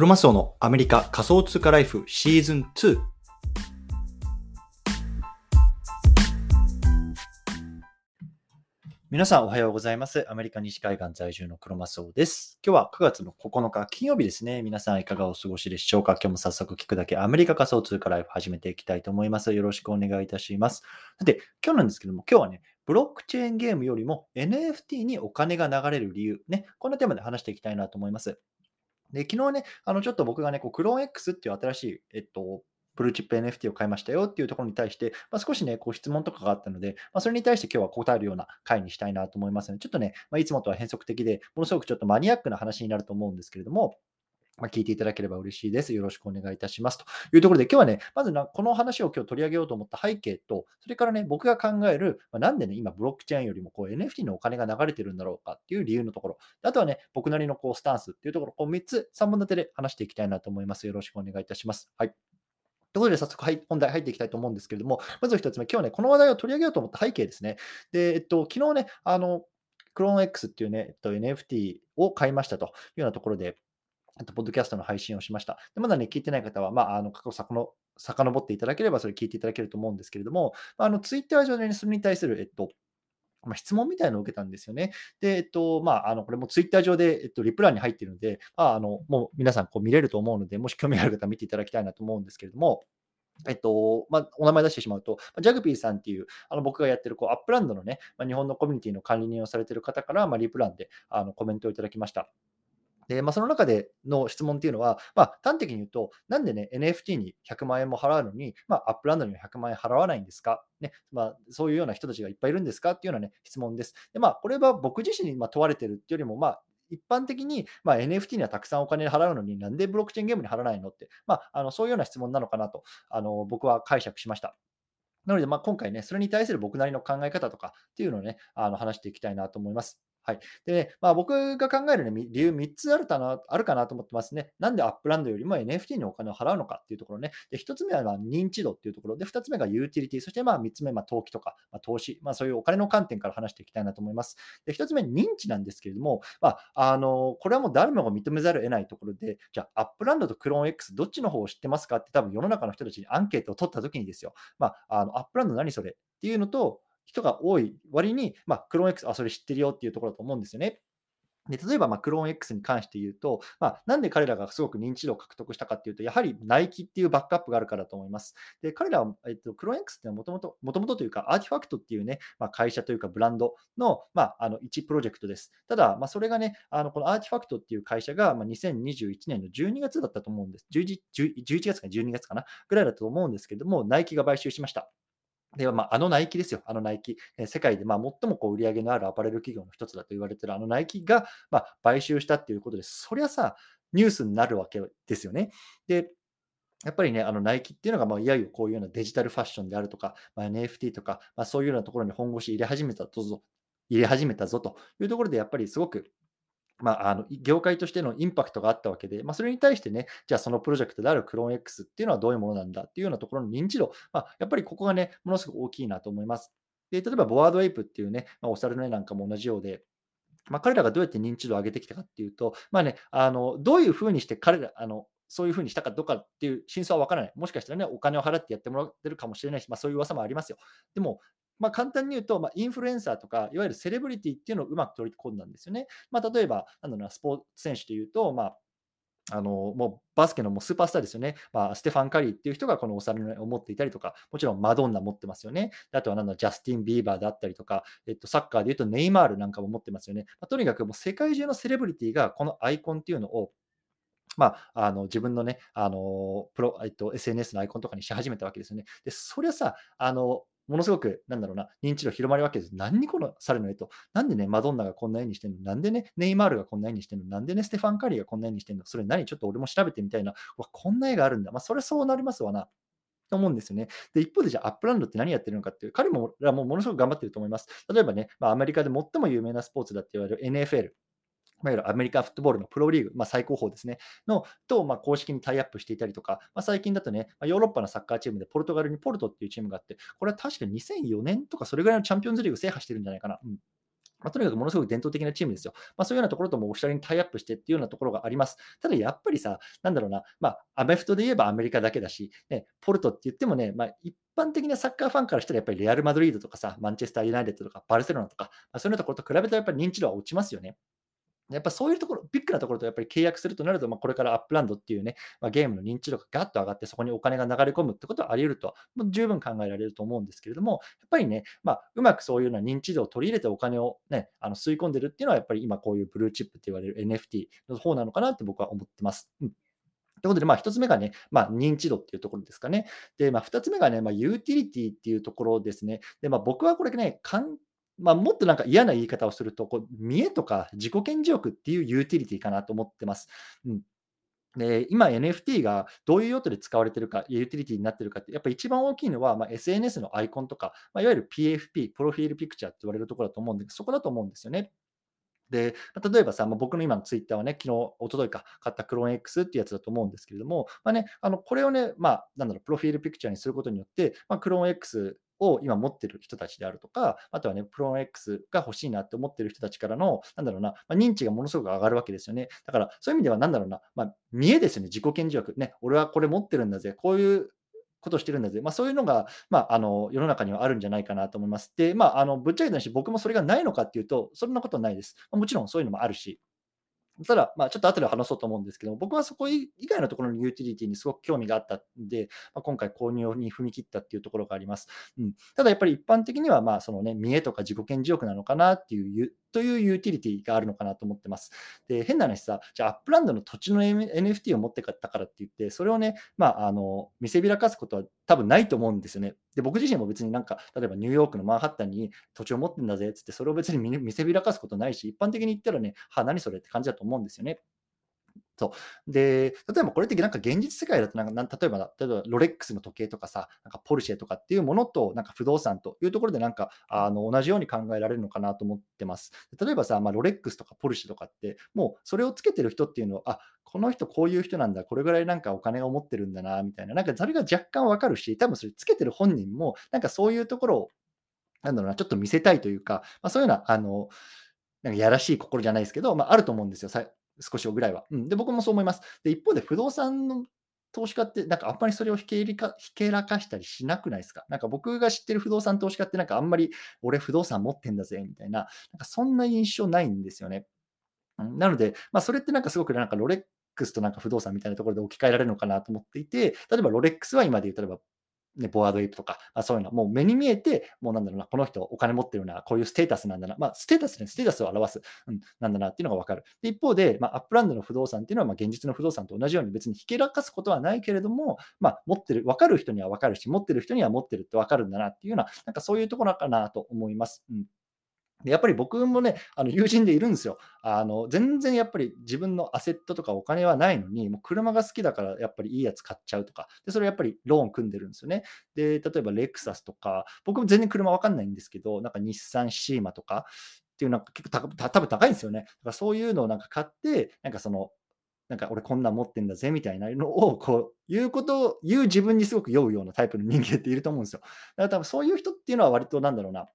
クロマスオのアメリカ仮想通貨ライフシーズン2。皆さんおはようございます。アメリカ西海岸在住のクロマスオです。今日は9月の9日金曜日ですね。皆さんいかがお過ごしでしょうか？今日も早速聞くだけアメリカ仮想通貨ライフ始めていきたいと思います。よろしくお願いいたします。さて、今日なんですけども、今日はね、ブロックチェーンゲームよりも NFT にお金が流れる理由、ね、こんなテーマで話していきたいなと思います。で、昨日ね、あの、ちょっと僕がね、こう、クローン X っていう新しい、えっと、ブルーチップ NFT を買いましたよっていうところに対して、まあ、少しね、こう質問とかがあったので、まあ、それに対して今日は答えるような回にしたいなと思いますので、ちょっとね、まあ、いつもとは変則的で、ものすごくちょっとマニアックな話になると思うんですけれども、ま、聞いていただければ嬉しいです。よろしくお願いいたします。というところで、今日はね、まずなこの話を今日取り上げようと思った背景と、それからね、僕が考える、まあ、なんでね、今、ブロックチェーンよりもこう NFT のお金が流れてるんだろうかっていう理由のところ、あとはね、僕なりのこうスタンスっていうところ、こう3つ、3本立てで話していきたいなと思います。よろしくお願いいたします。はい。ということで、早速、はい、本題入っていきたいと思うんですけれども、まず1つ目、今日はね、この話題を取り上げようと思った背景ですね。で、えっと、昨日ね、あの、クローン X っていうね、えっと、NFT を買いましたというようなところで、あと、ポッドキャストの配信をしました。でまだね、聞いてない方は、まあ、あの過去さこの遡っていただければ、それ聞いていただけると思うんですけれども、あのツイッター上で、ね、それに対する、えっと、まあ、質問みたいなのを受けたんですよね。で、えっと、まあ、あの、これもツイッター上で、えっと、リプランに入っているので、まあ、あの、もう皆さんこう見れると思うので、もし興味ある方は見ていただきたいなと思うんですけれども、えっと、まあ、お名前出してしまうと、ジャグピーさんっていう、あの僕がやってるこう Upland のね、まあ、日本のコミュニティの管理人をされている方から、まあ、リプ欄であのコメントをいただきました。で、まあ、その中での質問っていうのは、まあ、端的に言うと、なんでね、NFT に100万円も払うのに、まあ、 Upland には100万円払わないんですか、ねまあ、そういうような人たちがいっぱいいるんですか？っていうような、ね、質問です。で、まあ、これは僕自身に問われてるっていうよりも、まあ、一般的に、まあ、NFT にはたくさんお金払うのになんでブロックチェーンゲームに払わないのって、まあ、あのそういうような質問なのかなとあの僕は解釈しました。なので、まあ、今回ね、それに対する僕なりの考え方とかっていうのをね、あの話していきたいなと思います。はい。で、まあ、僕が考える、ね、理由3つあるかなあるかなと思ってますね。なんでアップランドよりも NFT にお金を払うのかっていうところね。で、1つ目はま認知度っていうところで、2つ目がユーティリティ、そしてまあ3つ目、まあ、投機とか、ま、投資、まあ、そういうお金の観点から話していきたいなと思います。で、1つ目、認知なんですけれども、まあ、あのこれはもう誰もが認めざるを得ないところで、じゃあ、アップランドとクローン X、どっちの方を知ってますかって多分世の中の人たちにアンケートを取ったときにですよ、まあ、あのアップランド何それっていうのと、人が多い割に、まあ、クローン X、あ、それ知ってるよっていうところだと思うんですよね。で例えば、まクローン X に関して言うと、まあ、なんで彼らがすごく認知度を獲得したかっていうと、やはりナイキっていうバックアップがあるからだと思います。で、彼らは、えっと、クローン X っていうのはもともと、もともとというか、アーティファクトっていうね、まあ、会社というかブランドの、まあ、あの1プロジェクトです。ただ、まあ、それがね、あのこのアーティファクトっていう会社が、ま、2021年の12月だったと思うんです。11, 11月か12月かな？ぐらいだと思うんですけども、ナイキが買収しました。で、まあ、あのナイキですよ、あのナイキ。え世界でまあ最もこう売り上げのあるアパレル企業の一つだと言われてるあのナイキがまあ買収したっていうことで、そりゃさ、ニュースになるわけですよね。で、やっぱりね、あのナイキっていうのが、まあ、いわゆるこういうようなデジタルファッションであるとか、まあ、NFT とか、まあ、そういうようなところに本腰入れ始めたぞ、入れ始めたぞというところで、やっぱりすごくまあ、あの業界としてのインパクトがあったわけで、まあ、それに対してね、じゃあそのプロジェクトであるクローン X っていうのはどういうものなんだっていうようなところの認知度、まあ、やっぱりここがね、ものすごく大きいなと思います。で例えば、ボワードエイプっていうね、まあ、お猿の絵なんかも同じようで、まあ、彼らがどうやって認知度を上げてきたかっていうと、まあね、あのどういうふうにして彼ら、あのそういうふうにしたかどうかっていう真相は分からない。もしかしたらね、お金を払ってやってもらってるかもしれないし、まあ、そういう噂もありますよ。でも、まあ、簡単に言うと、まあ、インフルエンサーとか、いわゆるセレブリティっていうのをうまく取り込んだんですよね。まあ、例えば、なんだろうな、スポーツ選手で言うと、まあ、あのもうバスケのもうスーパースターですよね。まあ、ステファン・カリーっていう人がこのお皿を持っていたりとか、もちろんマドンナ持ってますよね。あとはなんだジャスティン・ビーバーだったりとか、えっと、サッカーで言うとネイマールなんかも持ってますよね。まあ、とにかくもう世界中のセレブリティがこのアイコンっていうのをまあ、あの自分のね、あのプロえっと、SNS のアイコンとかにし始めたわけですよね。で、それはさ、あのものすごく、なんだろうな、認知度広まるわけです。何、この猿の絵と、なんでね、マドンナがこんな絵にしてんの？なんでね、ネイマールがこんな絵にしてんの？なんでね、ステファン・カリーがこんな絵にしてんの？それ何？ちょっと俺も調べてみたいな。わ、こんな絵があるんだ。まあ、それそうなりますわな。と思うんですよね。で、一方でじゃあ、アップランドって何やってるのかっていう、彼らもものすごく頑張ってると思います。例えばね、まあ、アメリカで最も有名なスポーツだって言われる NFL。いわゆるアメリカフットボールのプロリーグ、まあ、最高峰ですね、のと、まあ、公式にタイアップしていたりとか、まあ、最近だとね、ま、ヨーロッパのサッカーチームでポルトガルにポルトっていうチームがあって、これは確か2004年とかそれぐらいのチャンピオンズリーグ制覇してるんじゃないかな。うんまあ、とにかくものすごく伝統的なチームですよ。まあ、そういうようなところともオフィシャルにタイアップしてっていうようなところがあります。ただやっぱりさ、なんだろうな、まあ、アメフトで言えばアメリカだけだし、ね、ポルトって言ってもね、まあ、一般的なサッカーファンからしたらやっぱりレアル・マドリードとかさ、マンチェスター・ユナイテッドとかバルセロナとか、まあ、そういうようなところと比べたらやっぱり認知度は落ちますよね。やっぱそういうところ、ビッグなところとやっぱり契約するとなると、まあ、これからアップランドっていうね、まあ、ゲームの認知度がガッと上がって、そこにお金が流れ込むってことはあり得ると、もう十分考えられると思うんですけれども、やっぱりね、まあ、うまくそういうような認知度を取り入れてお金をね、あの吸い込んでるっていうのは、やっぱり今こういうブルーチップって言われる NFT の方なのかなって僕は思ってます。うんということで、まあ、1つ目がね、まあ、認知度っていうところですかね。で、まあ、2つ目がね、まあ、ユーティリティっていうところですね。で、まあ、僕はこれね、まあ、もっとなんか嫌な言い方をすると、こう見栄とか自己顕示欲っていうユーティリティかなと思ってます。うんで今 NFT がどういう用途で使われてるか、ユーティリティになってるかって、やっぱり一番大きいのは、まあ、SNS のアイコンとか、まあ、いわゆる PFP、プロフィールピクチャーって言われるところだと思うんで、そこだと思うんですよね。で、例えばさ、まあ、僕の今のツイッターはね、昨日、おとといか、買ったクローン X っていうやつだと思うんですけれども、まあね、あのこれをね、まあ、なんだろう、プロフィールピクチャーにすることによって、まあ、クローン X を今持ってる人たちであるとか、あとはね、プロン X が欲しいなって思ってる人たちからの、なんだろうな、まあ、認知がものすごく上がるわけですよね。だから、そういう意味では、なんだろうな、まあ、見えですよね、自己顕示欲。ね、俺はこれ持ってるんだぜ、こういうことしてるんだぜ。まあ、そういうのが、まあ、あの世の中にはあるんじゃないかなと思います。で、まあ、あのぶっちゃけた話、僕もそれがないのかっていうと、そんなことはないです。もちろんそういうのもあるし、ただ、まあ、ちょっと後で話そうと思うんですけど僕はそこ以外のところのユーティリティにすごく興味があったんで、まあ、今回購入に踏み切ったっていうところがあります。うん、ただやっぱり一般的には、まあ、そのね、見栄とか自己顕示欲なのかなっていうというユーティリティがあるのかなと思ってます。で、変な話さ、じゃあアップランドの土地の NFT を持って買ったからって言って、それをね、まあ、あの、見せびらかすことは多分ないと思うんですよね。で、僕自身も別になんか、例えばニューヨークのマンハッタンに土地を持ってんだぜっつって、それを別に見せびらかすことないし、一般的に言ったらね、は、何それって感じだと思うんですよね。そう。で、例えばこれってなんか現実世界だとなんか、例えば、例えばロレックスの時計とかさ、なんかポルシェとかっていうものと、なんか不動産というところでなんか、あの、同じように考えられるのかなと思ってます。例えばさ、まあ、ロレックスとかポルシェとかって、もうそれをつけてる人っていうのは、あ、この人こういう人なんだ、これぐらいなんかお金を持ってるんだな、みたいな、なんかそれが若干わかるし、多分それつけてる本人も、なんかそういうところを、なんだろうな、ちょっと見せたいというか、まあ、そういうような、あの、なんかやらしい心じゃないですけど、まあ、あると思うんですよ。少しぐらいは。うん、で、僕もそう思います。で、一方で不動産の投資家って、なんかあんまりそれをひけりかひけらかしたりしなくないですか？なんか僕が知ってる不動産投資家って、なんかあんまり俺不動産持ってんだぜみたいな、なんかそんな印象ないんですよね。なので、まあ、それってなんかすごくなんかロレックスとなんか不動産みたいなところで置き換えられるのかなと思っていて、例えばロレックスは今で言う、例えばね、ボワードエイプとか、まあ、そういうの、もう目に見えて、もうなんだろうな、この人お金持ってるな、こういうステータスなんだな、まあ、ステータスね、ステータスを表す、うん、なんだなっていうのが分かる。で一方で、まあ、アップランドの不動産っていうのは、まあ、現実の不動産と同じように別にひけらかすことはないけれども、まあ、持ってる、分かる人には分かるし、持ってる人には持ってるって分かるんだなっていうような、なんかそういうところかなと思います。うんやっぱり僕もね、あの友人でいるんですよ。あの全然やっぱり自分のアセットとかお金はないのに、もう車が好きだからやっぱりいいやつ買っちゃうとか、でそれやっぱりローン組んでるんですよね。で、例えばレクサスとか、僕も全然車わかんないんですけど、なんか日産シーマとかっていうなんか結構た多分高いんですよね。だからそういうのをなんか買って、なんかその、なんか俺こんなん持ってんだぜみたいなのをこう言うことを言う自分にすごく酔うようなタイプの人間っていると思うんですよ。だから多分そういう人っていうのは割となんだろうな、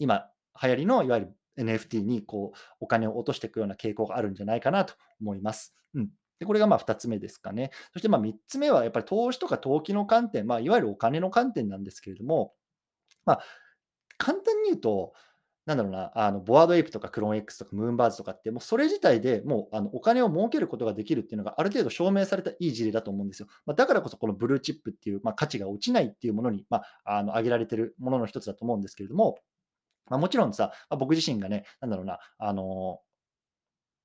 今流行りのいわゆる NFT にこうお金を落としていくような傾向があるんじゃないかなと思います。うんでこれがまあ2つ目ですかね。そしてまあ3つ目はやっぱり投資とか投機の観点、まあ、いわゆるお金の観点なんですけれども、まあ、簡単に言うと、なんだろうな、あのボワードエイプとかクローン X とかムーンバーズとかって、もうそれ自体でもうあのお金を儲けることができるっていうのがある程度証明されたいい事例だと思うんですよ。まあ、だからこそこのブルーチップっていう、まあ、価値が落ちないっていうものに、まあ、あの挙げられてるものの一つだと思うんですけれども、まあ、もちろんさ、まあ、僕自身がね、なんだろうな、あの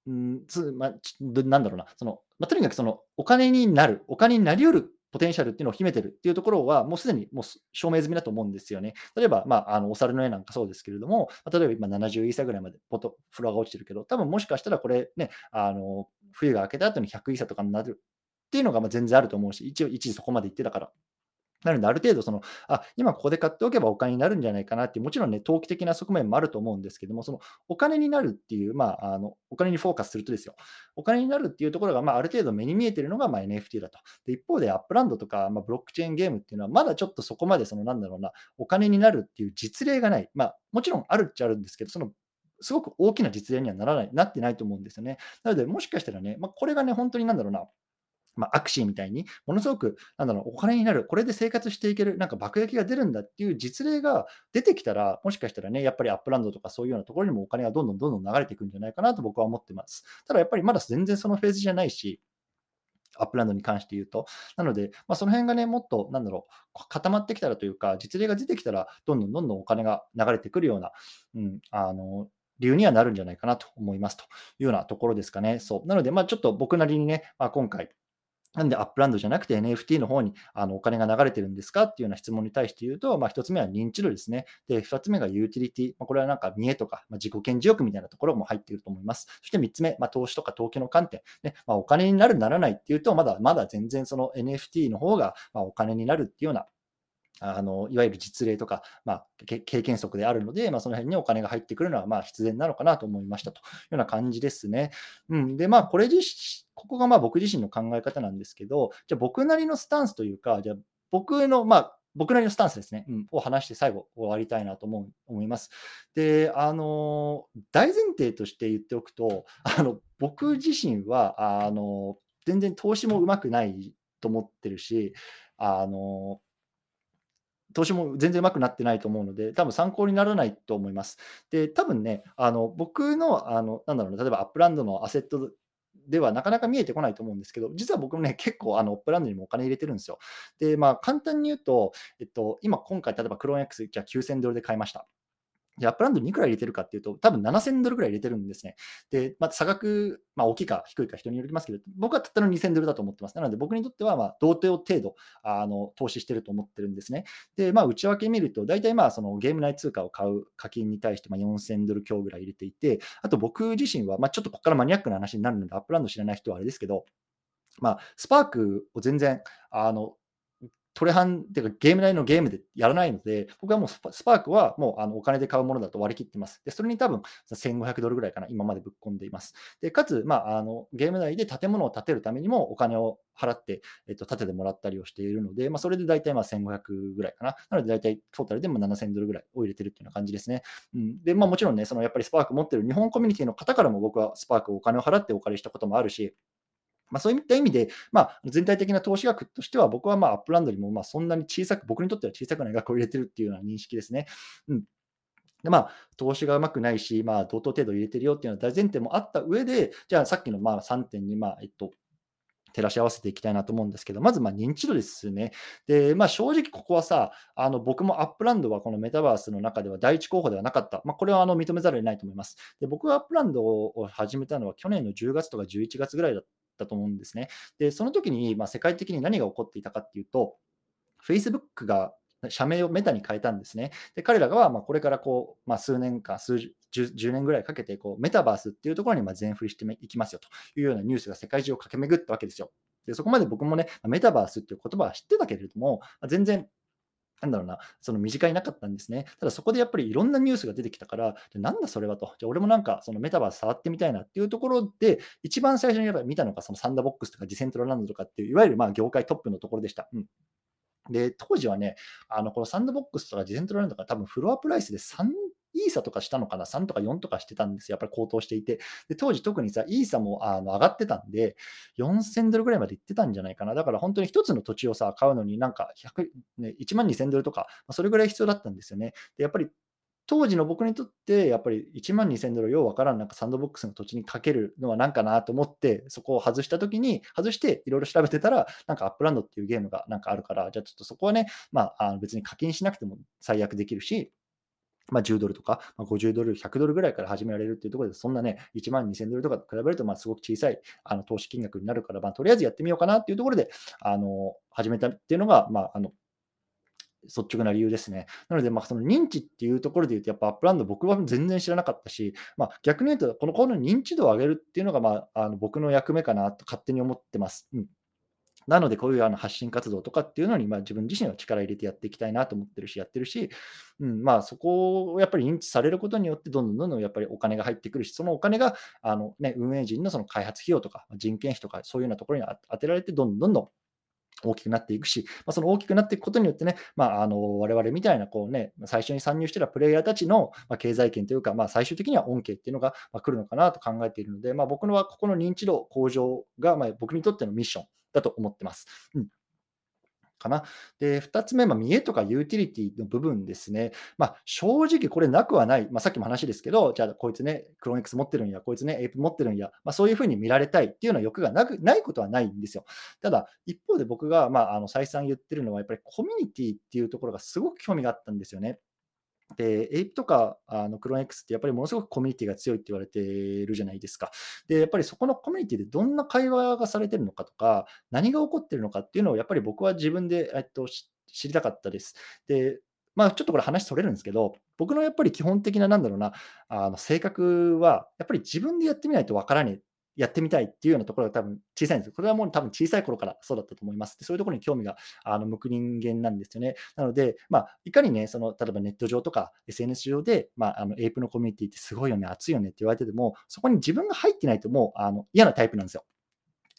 んつまあ、なんだろうな、そのまあ、とにかくそのお金になる、お金になり得るポテンシャルっていうのを秘めてるっていうところは、もうすでにもう証明済みだと思うんですよね。例えば、まあ、あのお猿の絵なんかそうですけれども、例えば今70イーサぐらいまでポトフロアが落ちてるけど、多分もしかしたらこれね、あの冬が明けた後に100イーサとかになるっていうのがま全然あると思うし、一応一時そこまで行ってたから。なので、ある程度その、あ、今ここで買っておけばお金になるんじゃないかなって、もちろんね、投機的な側面もあると思うんですけども、そのお金になるっていう、まあ、あのお金にフォーカスするとですよ、お金になるっていうところが、まあ、ある程度目に見えてるのが、ま、NFT だと。で一方で、アップランドとか、まあ、ブロックチェーンゲームっていうのは、まだちょっとそこまで、その、なんだろうな、お金になるっていう実例がない。まあ、もちろんあるっちゃあるんですけど、そのすごく大きな実例にはならない、なってないと思うんですよね。なので、もしかしたらね、まあ、これがね、本当になんだろうな、まあ、アクシーみたいに、ものすごく、なんだろう、お金になる、これで生活していける、なんか爆益が出るんだっていう実例が出てきたら、もしかしたらね、やっぱりアップランドとかそういうようなところにもお金がどんどんどんどん流れていくんじゃないかなと僕は思ってます。ただやっぱりまだ全然そのフェーズじゃないし、アップランドに関して言うと。なので、まあ、その辺がね、もっと、なんだろう、固まってきたらというか、実例が出てきたら、どんどんどんどんお金が流れてくるような、うん、あの、理由にはなるんじゃないかなと思いますというようなところですかね。そう。なので、まあ、ちょっと僕なりにね、まあ、今回、なんでアップランドじゃなくて NFT の方にあのお金が流れてるんですかっていうような質問に対して言うと、まあ、1つ目は認知度ですね。で、2つ目がユーティリティ。まあ、これはなんか見栄とか、まあ、自己顕示欲みたいなところも入っていると思います。そして3つ目、まあ、投資とか投機の観点。ねまあ、お金になる、ならないっていうと、まだまだ全然その NFT の方がまお金になるっていうようなあのいわゆる実例とか、まあ、経験則であるので、まあ、その辺にお金が入ってくるのはまあ必然なのかなと思いましたというような感じですね。うん、で、まあ、これ自ここがまあ僕自身の考え方なんですけど、じゃあ僕なりのスタンスというか、じゃあ僕の、まあ、僕なりのスタンスですね、うん、を話して最後終わりたいなと思う思います。で、あの、大前提として言っておくと、あの僕自身は、あの、全然投資もうまくないと思ってるし、あの、投資も全然うまくなってないと思うので、多分参考にならないと思います。で、多分ね、あの僕の、あのなんだろうな、例えばアップランドのアセットではなかなか見えてこないと思うんですけど、実は僕もね、結構あの、アップランドにもお金入れてるんですよ。で、まあ、簡単に言うと、えっと、今、今回、例えばクローン X、じゃあ9000ドルで買いました。で、アップランドにいくら入れてるかっていうと、多分7000ドルぐらい入れてるんですね。で、また差額、まあ、大きいか低いか人によりますけど、僕はたったの2000ドルだと思ってます。なので、僕にとっては、まあ、同程度、あの、投資してると思ってるんですね。で、まあ、内訳見ると、大体まあ、そのゲーム内通貨を買う課金に対して、まあ、4000ドル強ぐらい入れていて、あと僕自身は、まあ、ちょっとここからマニアックな話になるので、アップランド知らない人はあれですけど、まあ、スパークを全然、あの、トレハンっていうかゲーム内のゲームでやらないので、僕はもうスパークはもうあのお金で買うものだと割り切ってます。で、それに多分1500ドルぐらいかな、今までぶっ込んでいます。で、かつ、まあ、あのゲーム内で建物を建てるためにもお金を払って、えっと、建ててもらったりをしているので、まあ、それで大体まあ1500ぐらいかな。なので大体トータルでも7000ドルぐらいを入れてるっていうような感じですね。うん、で、まあもちろんね、そのやっぱりスパーク持ってる日本コミュニティの方からも僕はスパークお金を払ってお借りしたこともあるし、まあ、そういった意味で、まあ、全体的な投資額としては、僕はまあアップランドにもまあそんなに小さく、僕にとっては小さくない額を入れてるっていうような認識ですね。うんでまあ、投資がうまくないし、まあ、同等程度入れてるよっていうのは大前提もあった上で、じゃあさっきのまあ3点に、まあえっと、照らし合わせていきたいなと思うんですけど、まずま認知度ですね。で、まあ、正直ここはさ、あの僕もアップランドはこのメタバースの中では第一候補ではなかった。まあ、これはあの認めざるを得ないと思います。で僕がアップランドを始めたのは去年の10月とか11月ぐらいだったと思うんですね。で、その時にま世界的に何が起こっていたかっていうと、Facebook が社名をメタに変えたんですね。で、彼らがまこれからこう、まあ、数年間、数十10年ぐらいかけてこうメタバースっていうところにま全振りしていきますよというようなニュースが世界中を駆け巡ったわけですよ。でそこまで僕もね、メタバースっていう言葉は知ってたけれども、全然なんだろうな、その身近になかったんですね。ただそこでやっぱりいろんなニュースが出てきたから、なんだそれはと。じゃあ俺もなんかそのメタバース触ってみたいなっていうところで、一番最初にやっぱ見たのがそのサンダーボックスとかディセントラランドとかっていう、いわゆるまあ業界トップのところでした。うんで、当時はね、あのこのサンドボックスとかディセントラランドとか多分フロアプライスで3イーサとかしたのかな ?3 とか4とかしてたんですよ。やっぱり高騰していて。で、当時特にさ、イーサもあの上がってたんで、4000ドルぐらいまで行ってたんじゃないかな。だから本当に1つの土地をさ、買うのになんか100、ね、1万2000ドルとかま、それぐらい必要だったんですよね。で、やっぱり当時の僕にとって、やっぱり1万2000ドル、ようわからん、なんかサンドボックスの土地にかけるのは何かなと思って、そこを外したときに、外していろいろ調べてたら、なんかアップランドっていうゲームがなんかあるから、じゃあちょっとそこはね、まあ、あの別に課金しなくても最悪できるし、まあ、10ドルとか、まあ、50ドル、100ドルぐらいから始められるっていうところで、そんなね、1万2000ドルとかと比べると、まあ、すごく小さいあの投資金額になるから、まあ、とりあえずやってみようかなっていうところで、あの始めたっていうのが、まあ、あの率直な理由ですね。なので、まあ、その認知っていうところで言うと、やっぱアップランド僕は全然知らなかったし、まあ、逆に言うと、このこの認知度を上げるっていうのが、まあ、あの僕の役目かなと勝手に思ってます。うんなので、こういうあの発信活動とかっていうのに、まあ、自分自身は力入れてやっていきたいなと思ってるし、やってるし、うんまあ、そこをやっぱり認知されることによって、どんどんどんどんやっぱりお金が入ってくるし、そのお金があの、ね、運営陣のその開発費用とか人件費とか、そういうようなところに当てられて、どんどんどんどん大きくなっていくし、まあ、その大きくなっていくことによってね、まあ、あの我々みたいなこう、ね、最初に参入してたプレイヤーたちの、経済圏というか、まあ、最終的には恩恵っていうのが、来るのかなと考えているので、まあ、僕のはここの認知度向上が、ま僕にとってのミッション。だと思ってます。うんかな。で、2つ目、まあ、見栄とかユーティリティの部分ですね。まあ、正直これなくはない。まあ、さっきも話ですけど、じゃあこいつね、クローン X 持ってるんや、こいつね、エイプ持ってるんや、ま、そういうふうに見られたいっていうような欲がなくないことはないんですよ。ただ、一方で僕が、まあ、あの再三言ってるのは、やっぱりコミュニティっていうところがすごく興味があったんですよね。で、エイプとかあのクローン X ってやっぱりものすごくコミュニティが強いって言われてるじゃないですか。で、やっぱりそこのコミュニティでどんな会話がされてるのかとか、何が起こってるのかっていうのをやっぱり僕は自分で、えっと、知りたかったです。で、まあ、ちょっとこれ話それるんですけど、僕のやっぱり基本的な、なんだろうな、あの性格は、やっぱり自分でやってみないとわからねえ、やってみたいっていうようなところが多分小さいんですこれはもう多分小さい頃からそうだったと思います。でそういうところに興味があの向く人間なんですよね。なので、まあ、いかにね、その例えばネット上とか SNS 上で、まあ、あのエイプのコミュニティってすごいよね、熱いよねって言われてても、そこに自分が入ってないともうあの嫌なタイプなんですよ。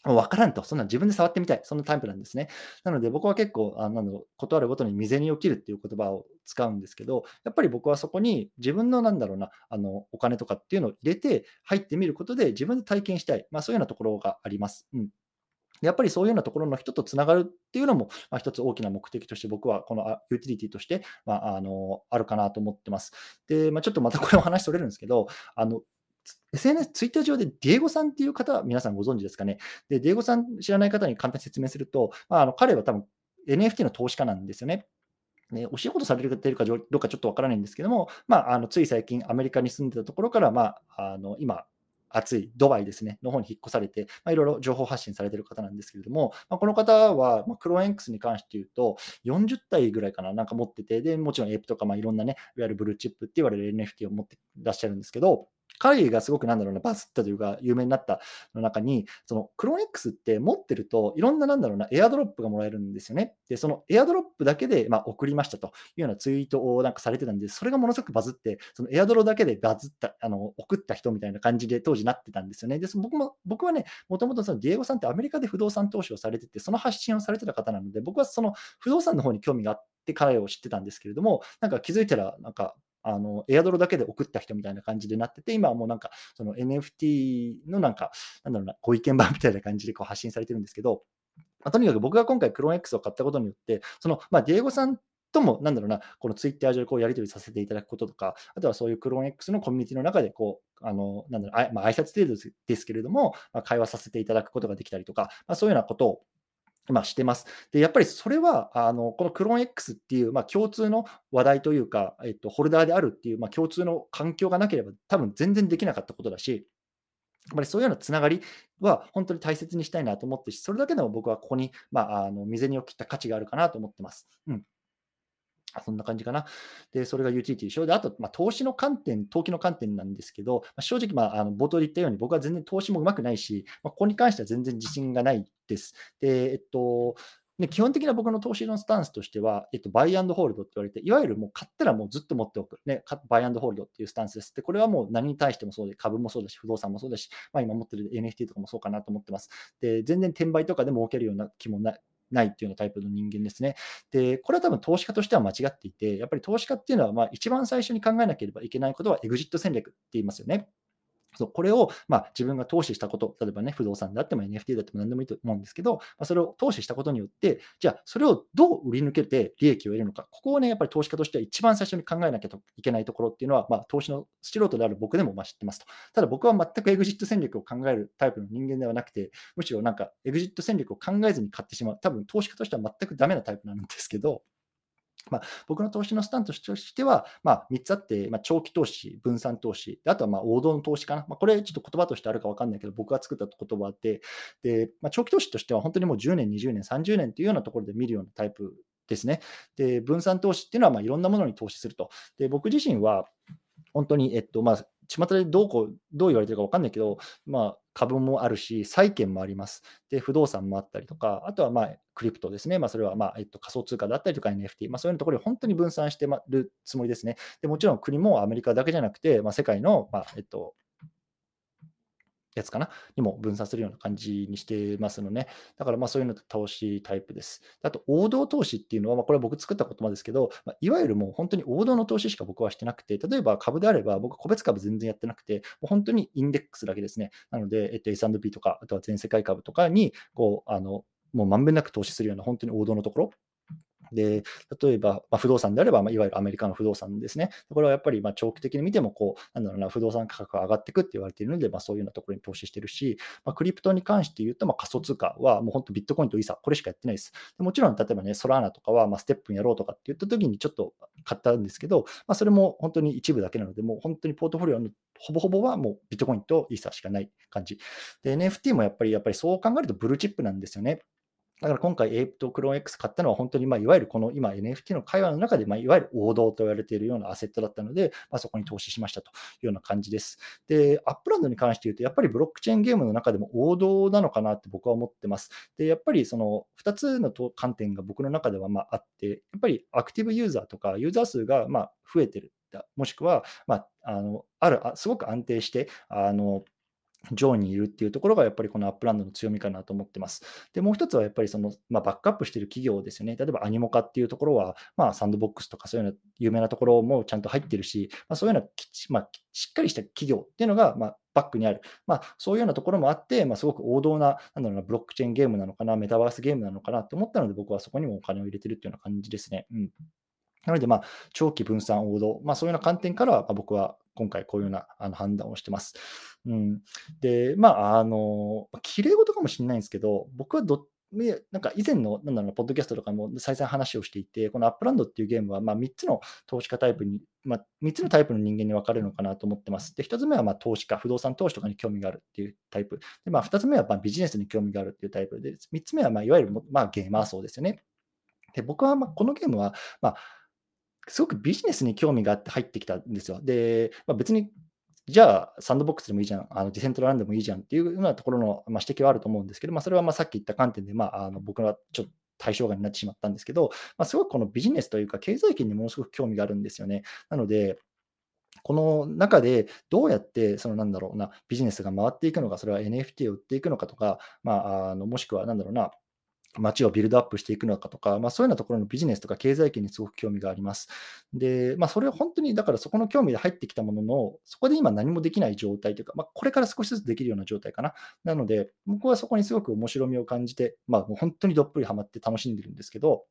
もう分からんと、そんな自分で触ってみたい、そんなタイプなんですね。なので僕は結構、あなんだろう、断るごとに未然に起きるっていう言葉を使うんですけど、やっぱり僕はそこに自分のなんだろうな、あのお金とかっていうのを入れて入ってみることで自分で体験したい、まあ、そういうようなところがあります。うんやっぱりそういうようなところの人とつながるっていうのも、まあ、一つ大きな目的として僕はこのユーティリティとして、まあ、あのあるかなと思ってます。で、まあ、ちょっとまたこれも話取れるんですけど、あの SNS、ツイッター上でディエゴさんっていう方は、皆さんご存知ですかね？で、ディエゴさん知らない方に簡単に説明すると、まあ、あの彼は多分 NFT の投資家なんですよね。ね、お仕事されてるかどうかちょっとわからないんですけども、まあ、あのつい最近アメリカに住んでたところから、まあ、あの今、暑いドバイですね、の方に引っ越されて、まあ、いろいろ情報発信されてる方なんですけれども、まあ、この方は、まあ、クローン X に関して言うと、40体ぐらいかな、なんか持ってて、で、もちろんエイプとか、まあ、いろんなね、いわゆるブルーチップって言われる NFT を持ってらっしゃるんですけど、彼がすごくなんだろうな、バズったというか、有名になったの中に、そのクローン X って持ってると、いろんななんだろうな、エアドロップがもらえるんですよね。で、そのエアドロップだけで、まあ、送りましたというようなツイートをなんかされてたんで、それがものすごくバズって、そのエアドロだけでバズった、あの送った人みたいな感じで当時なってたんですよね。で、僕も僕はね、もともとそのディエゴさんってアメリカで不動産投資をされてて、その発信をされてた方なので、僕はその不動産の方に興味があって彼を知ってたんですけれども、なんか気づいたら、なんかあの、エアドロだけで送った人みたいな感じでなってて、今はもうなんか、その NFT のなんか、なんだろうな、ご意見版みたいな感じでこう発信されてるんですけど、まあ、とにかく僕が今回クローン X を買ったことによって、その、まあ、ディエゴさんとも、なんだろうな、このツイッター上でこうやり取りさせていただくこととか、あとはそういうクローン X のコミュニティの中で、こう、あの、なんだろう、あまあ、挨拶程度ですけれども、まあ、会話させていただくことができたりとか、まあ、そういうようなことをまあ、してます。で、やっぱりそれは、あの、このクローン X っていう、まあ、共通の話題というか、えっと、ホルダーであるっていう、まあ、共通の環境がなければ、多分全然できなかったことだし、やっぱりそういうようなつながりは本当に大切にしたいなと思ってし、それだけでも僕はここに、まあ、あの、未然に起きた価値があるかなと思ってます。うん。そんな感じかな。で、それがユーティリティでしょ。で、あと、まあ、投資の観点、投機の観点なんですけど、まあ、正直、まあ、あの冒頭で言ったように、僕は全然投資もうまくないし、まあ、ここに関しては全然自信がないです。で、えっと、ね、基本的な僕の投資のスタンスとしては、えっと、バイアンドホールドって言われて、いわゆるもう買ったらもうずっと持っておく、ね、バイアンドホールドっていうスタンスです。で、これはもう何に対してもそうで、株もそうだし、不動産もそうだし、まあ、今持ってる NFT とかもそうかなと思ってます。で、全然転売とかでも儲けるような気もなないっていうようなタイプの人間ですね。で、これは多分投資家としては間違っていて、やっぱり投資家っていうのは、まあ、一番最初に考えなければいけないことはエグジット戦略って言いますよね。そうこれを、まあ、自分が投資したこと、例えばね、不動産であっても NFT であっても何でもいいと思うんですけど、まあ、それを投資したことによって、じゃあ、それをどう売り抜けて利益を得るのか、ここをね、やっぱり投資家としては一番最初に考えなきゃいけないところっていうのは、まあ、投資の素人である僕でもまあ知ってますと。ただ僕は全くエグジット戦略を考えるタイプの人間ではなくて、むしろなんかエグジット戦略を考えずに買ってしまう、多分投資家としては全くダメなタイプなんですけど、まあ、僕の投資のスタンスとしては、まあ、3つあって、まあ、長期投資、分散投資、あとはまあ王道の投資かな。まあ、これちょっと言葉としてあるか分かんないけど、僕が作った言葉で、でまあ、長期投資としては本当にもう10年、20年、30年というようなところで見るようなタイプですね。で、分散投資っていうのはまあいろんなものに投資すると。で、僕自身は、本当に、えっと、まあ、巷でどうこう、どう言われてるか分かんないけど、まあ、株もあるし、債券もあります。で、不動産もあったりとか、あとはまあ、クリプトですね。まあ、それはまあ、えっと、仮想通貨だったりとか NFT、まあ、そういうところに本当に分散してるつもりですね。で、もちろん国もアメリカだけじゃなくて、まあ、世界の、まあ、えっと、やつかな？にも分散するような感じにしてますのね。だからまあそういうのと投資タイプです。あと、王道投資っていうのは、まあ、これは僕作った言葉ですけど、まあ、いわゆるもう本当に王道の投資しか僕はしてなくて、例えば株であれば、僕個別株全然やってなくて、もう本当にインデックスだけですね。なので、えっと、S&P とか、あとは全世界株とかに、こう、あの、もうまんべんなく投資するような本当に王道のところで、例えば、まあ、不動産であれば、まあ、いわゆるアメリカの不動産ですね。これはやっぱりまあ長期的に見てもこう、なんだろうな、不動産価格が上がっていくって言われているので、まあ、そういうようなところに投資してるし、まあ、クリプトに関して言うと、まあ、仮想通貨はもう本当ビットコインとイーサ、これしかやってないです。でもちろん、例えばね、ソラーナとかは、まあ、ステップンやろうとかって言った時にちょっと買ったんですけど、まあ、それも本当に一部だけなので、もう本当にポートフォリオのほぼほぼはもうビットコインとイーサしかない感じ。で、NFT もやっぱり、やっぱりそう考えるとブルーチップなんですよね。だから今回、エイプとクローン X 買ったのは本当に、まあ、いわゆるこの今 NFT の会話の中で、まあ、いわゆる王道と言われているようなアセットだったので、まあ、そこに投資しましたというような感じです。で、アップランドに関して言うと、やっぱりブロックチェーンゲームの中でも王道なのかなって僕は思ってます。で、やっぱりその2つの観点が僕の中ではまああって、やっぱりアクティブユーザーとかユーザー数がまあ増えてる。もしくは、まあ、あのあるあすごく安定して、あの上にいるっていうところがやっぱりこのアップランドの強みかなと思ってます。で、もう一つはやっぱりその、まあ、バックアップしてる企業ですよね。例えばアニモカっていうところは、まあ、サンドボックスとかそういうの有名なところもちゃんと入ってるし、まあ、そういうようなきまあ、しっかりした企業っていうのが、まあ、バックにある。まあ、そういうようなところもあって、まあ、すごく王道な、なんだろうな、ブロックチェーンゲームなのかな、メタバースゲームなのかなと思ったので、僕はそこにもお金を入れてるっていうような感じですね。うん。なので、まあ、長期分散王道、まあ、そういうような観点から、ま、僕は今回こういうようなあの判断をしてます。うん、で、まあ、あの、綺麗事かもしれないんですけど、僕はどなんか以前の、なんだろう、ポッドキャストとかも再三話をしていて、このアップランドっていうゲームは、まあ、3つの投資家タイプに、まあ、3つのタイプの人間に分かれるのかなと思ってます。で、1つ目はまあ投資家、不動産投資とかに興味があるっていうタイプ。で、まあ、2つ目はまあビジネスに興味があるっていうタイプで、3つ目はまあいわゆるまあゲーマー層ですよね。で、僕はまこのゲームは、まあ、すごくビジネスに興味があって入ってきたんですよ。で、まあ、別に、じゃあ、サンドボックスでもいいじゃん、あのディセントランでもいいじゃんっていうようなところの、ま、指摘はあると思うんですけど、まあ、それはまあさっき言った観点で、まあ、あの僕はちょっと対象外になってしまったんですけど、まあ、すごくこのビジネスというか、経済圏にものすごく興味があるんですよね。なので、この中でどうやって、そのなんだろうな、ビジネスが回っていくのか、それは NFT を売っていくのかとか、まあ、あのもしくはなんだろうな、街をビルドアップしていくのかとか、まあ、そういうようなところのビジネスとか経済圏にすごく興味があります。で、まあ、それは本当に、だからそこの興味で入ってきたものの、そこで今何もできない状態というか、まあ、これから少しずつできるような状態かな。なので、僕はそこにすごく面白みを感じて、まあ、もう本当にどっぷりハマって楽しんでるんですけど、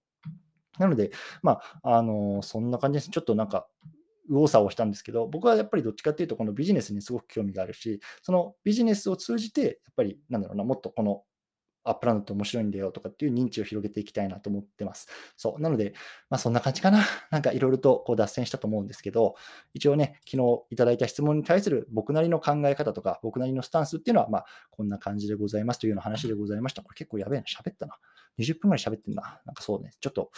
なので、まあ、あの、そんな感じです。ちょっとなんか、右往左往したんですけど、僕はやっぱりどっちかっていうと、このビジネスにすごく興味があるし、そのビジネスを通じて、やっぱり、なんだろうな、もっとこのアップランドって面白いんだよとかっていう認知を広げていきたいなと思ってます。そう。なので、まあそんな感じかな。なんかいろいろとこう脱線したと思うんですけど、一応ね、昨日いただいた質問に対する僕なりの考え方とか、僕なりのスタンスっていうのは、まあこんな感じでございますというような話でございました。これ結構やべえな。喋ったな。20分ぐらい喋ってんな。なんかそうね。ちょっと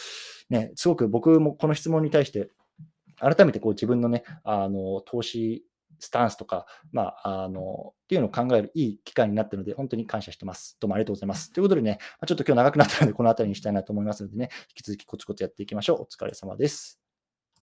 ね、すごく僕もこの質問に対して改めてこう自分のね、あの、投資スタンスとか、まあ、あの、っていうのを考えるいい機会になったので、本当に感謝してます。どうもありがとうございます。ということでね、ちょっと今日長くなったので、この辺りにしたいなと思いますのでね、引き続きコツコツやっていきましょう。お疲れ様です。